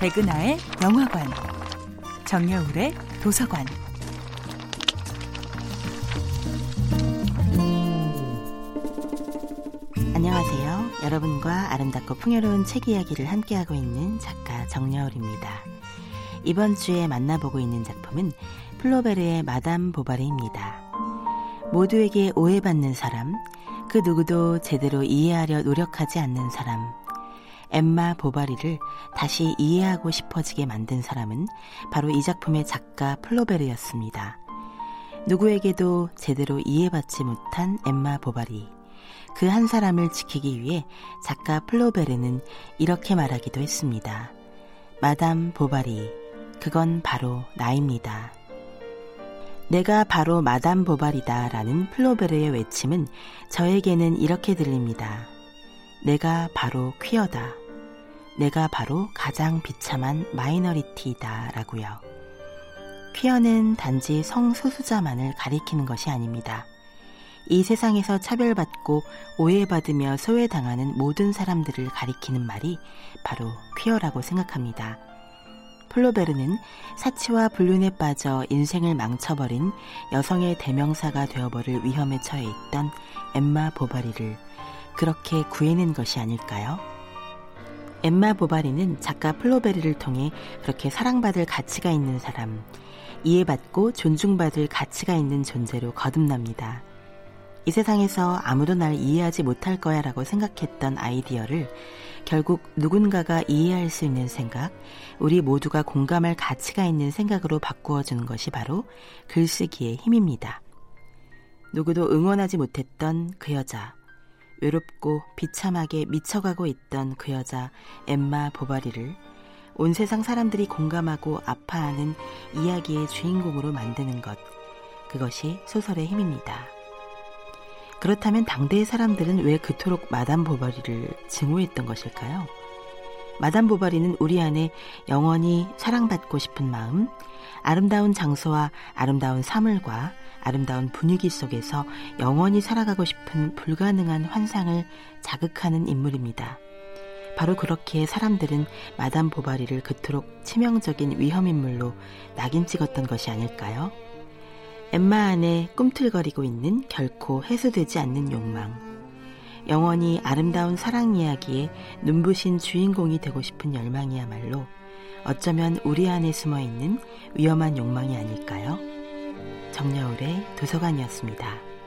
백은하의 영화관, 정여울의 도서관. 안녕하세요. 여러분과 아름답고 풍요로운 책 이야기를 함께하고 있는 작가 정여울입니다. 이번 주에 만나보고 있는 작품은 플로베르의 마담 보바리입니다. 모두에게 오해받는 사람, 그 누구도 제대로 이해하려 노력하지 않는 사람, 엠마 보바리를 다시 이해하고 싶어지게 만든 사람은 바로 이 작품의 작가 플로베르였습니다. 누구에게도 제대로 이해받지 못한 엠마 보바리. 그 한 사람을 지키기 위해 작가 플로베르는 이렇게 말하기도 했습니다. 마담 보바리, 그건 바로 나입니다. 내가 바로 마담 보바리다 라는 플로베르의 외침은 저에게는 이렇게 들립니다. 내가 바로 퀴어다. 내가 바로 가장 비참한 마이너리티이다 라고요. 퀴어는 단지 성소수자만을 가리키는 것이 아닙니다. 이 세상에서 차별받고 오해받으며 소외당하는 모든 사람들을 가리키는 말이 바로 퀴어라고 생각합니다. 플로베르는 사치와 불륜에 빠져 인생을 망쳐버린 여성의 대명사가 되어버릴 위험에 처해 있던 엠마 보바리를 그렇게 구해낸 것이 아닐까요? 엠마 보바리는 작가 플로베르를 통해 그렇게 사랑받을 가치가 있는 사람, 이해받고 존중받을 가치가 있는 존재로 거듭납니다. 이 세상에서 아무도 날 이해하지 못할 거야 라고 생각했던 아이디어를 결국 누군가가 이해할 수 있는 생각, 우리 모두가 공감할 가치가 있는 생각으로 바꾸어 주는 것이 바로 글쓰기의 힘입니다. 누구도 응원하지 못했던 그 여자, 외롭고 비참하게 미쳐가고 있던 그 여자 엠마 보바리를 온 세상 사람들이 공감하고 아파하는 이야기의 주인공으로 만드는 것, 그것이 소설의 힘입니다. 그렇다면 당대의 사람들은 왜 그토록 마담 보바리를 증오했던 것일까요? 마담 보바리는 우리 안에 영원히 사랑받고 싶은 마음, 아름다운 장소와 아름다운 사물과 아름다운 분위기 속에서 영원히 살아가고 싶은 불가능한 환상을 자극하는 인물입니다. 바로 그렇게 사람들은 마담 보바리를 그토록 치명적인 위험인물로 낙인 찍었던 것이 아닐까요? 엠마 안에 꿈틀거리고 있는 결코 해소되지 않는 욕망. 영원히 아름다운 사랑 이야기에 눈부신 주인공이 되고 싶은 열망이야말로 어쩌면 우리 안에 숨어 있는 위험한 욕망이 아닐까요? 정여울의 도서관이었습니다.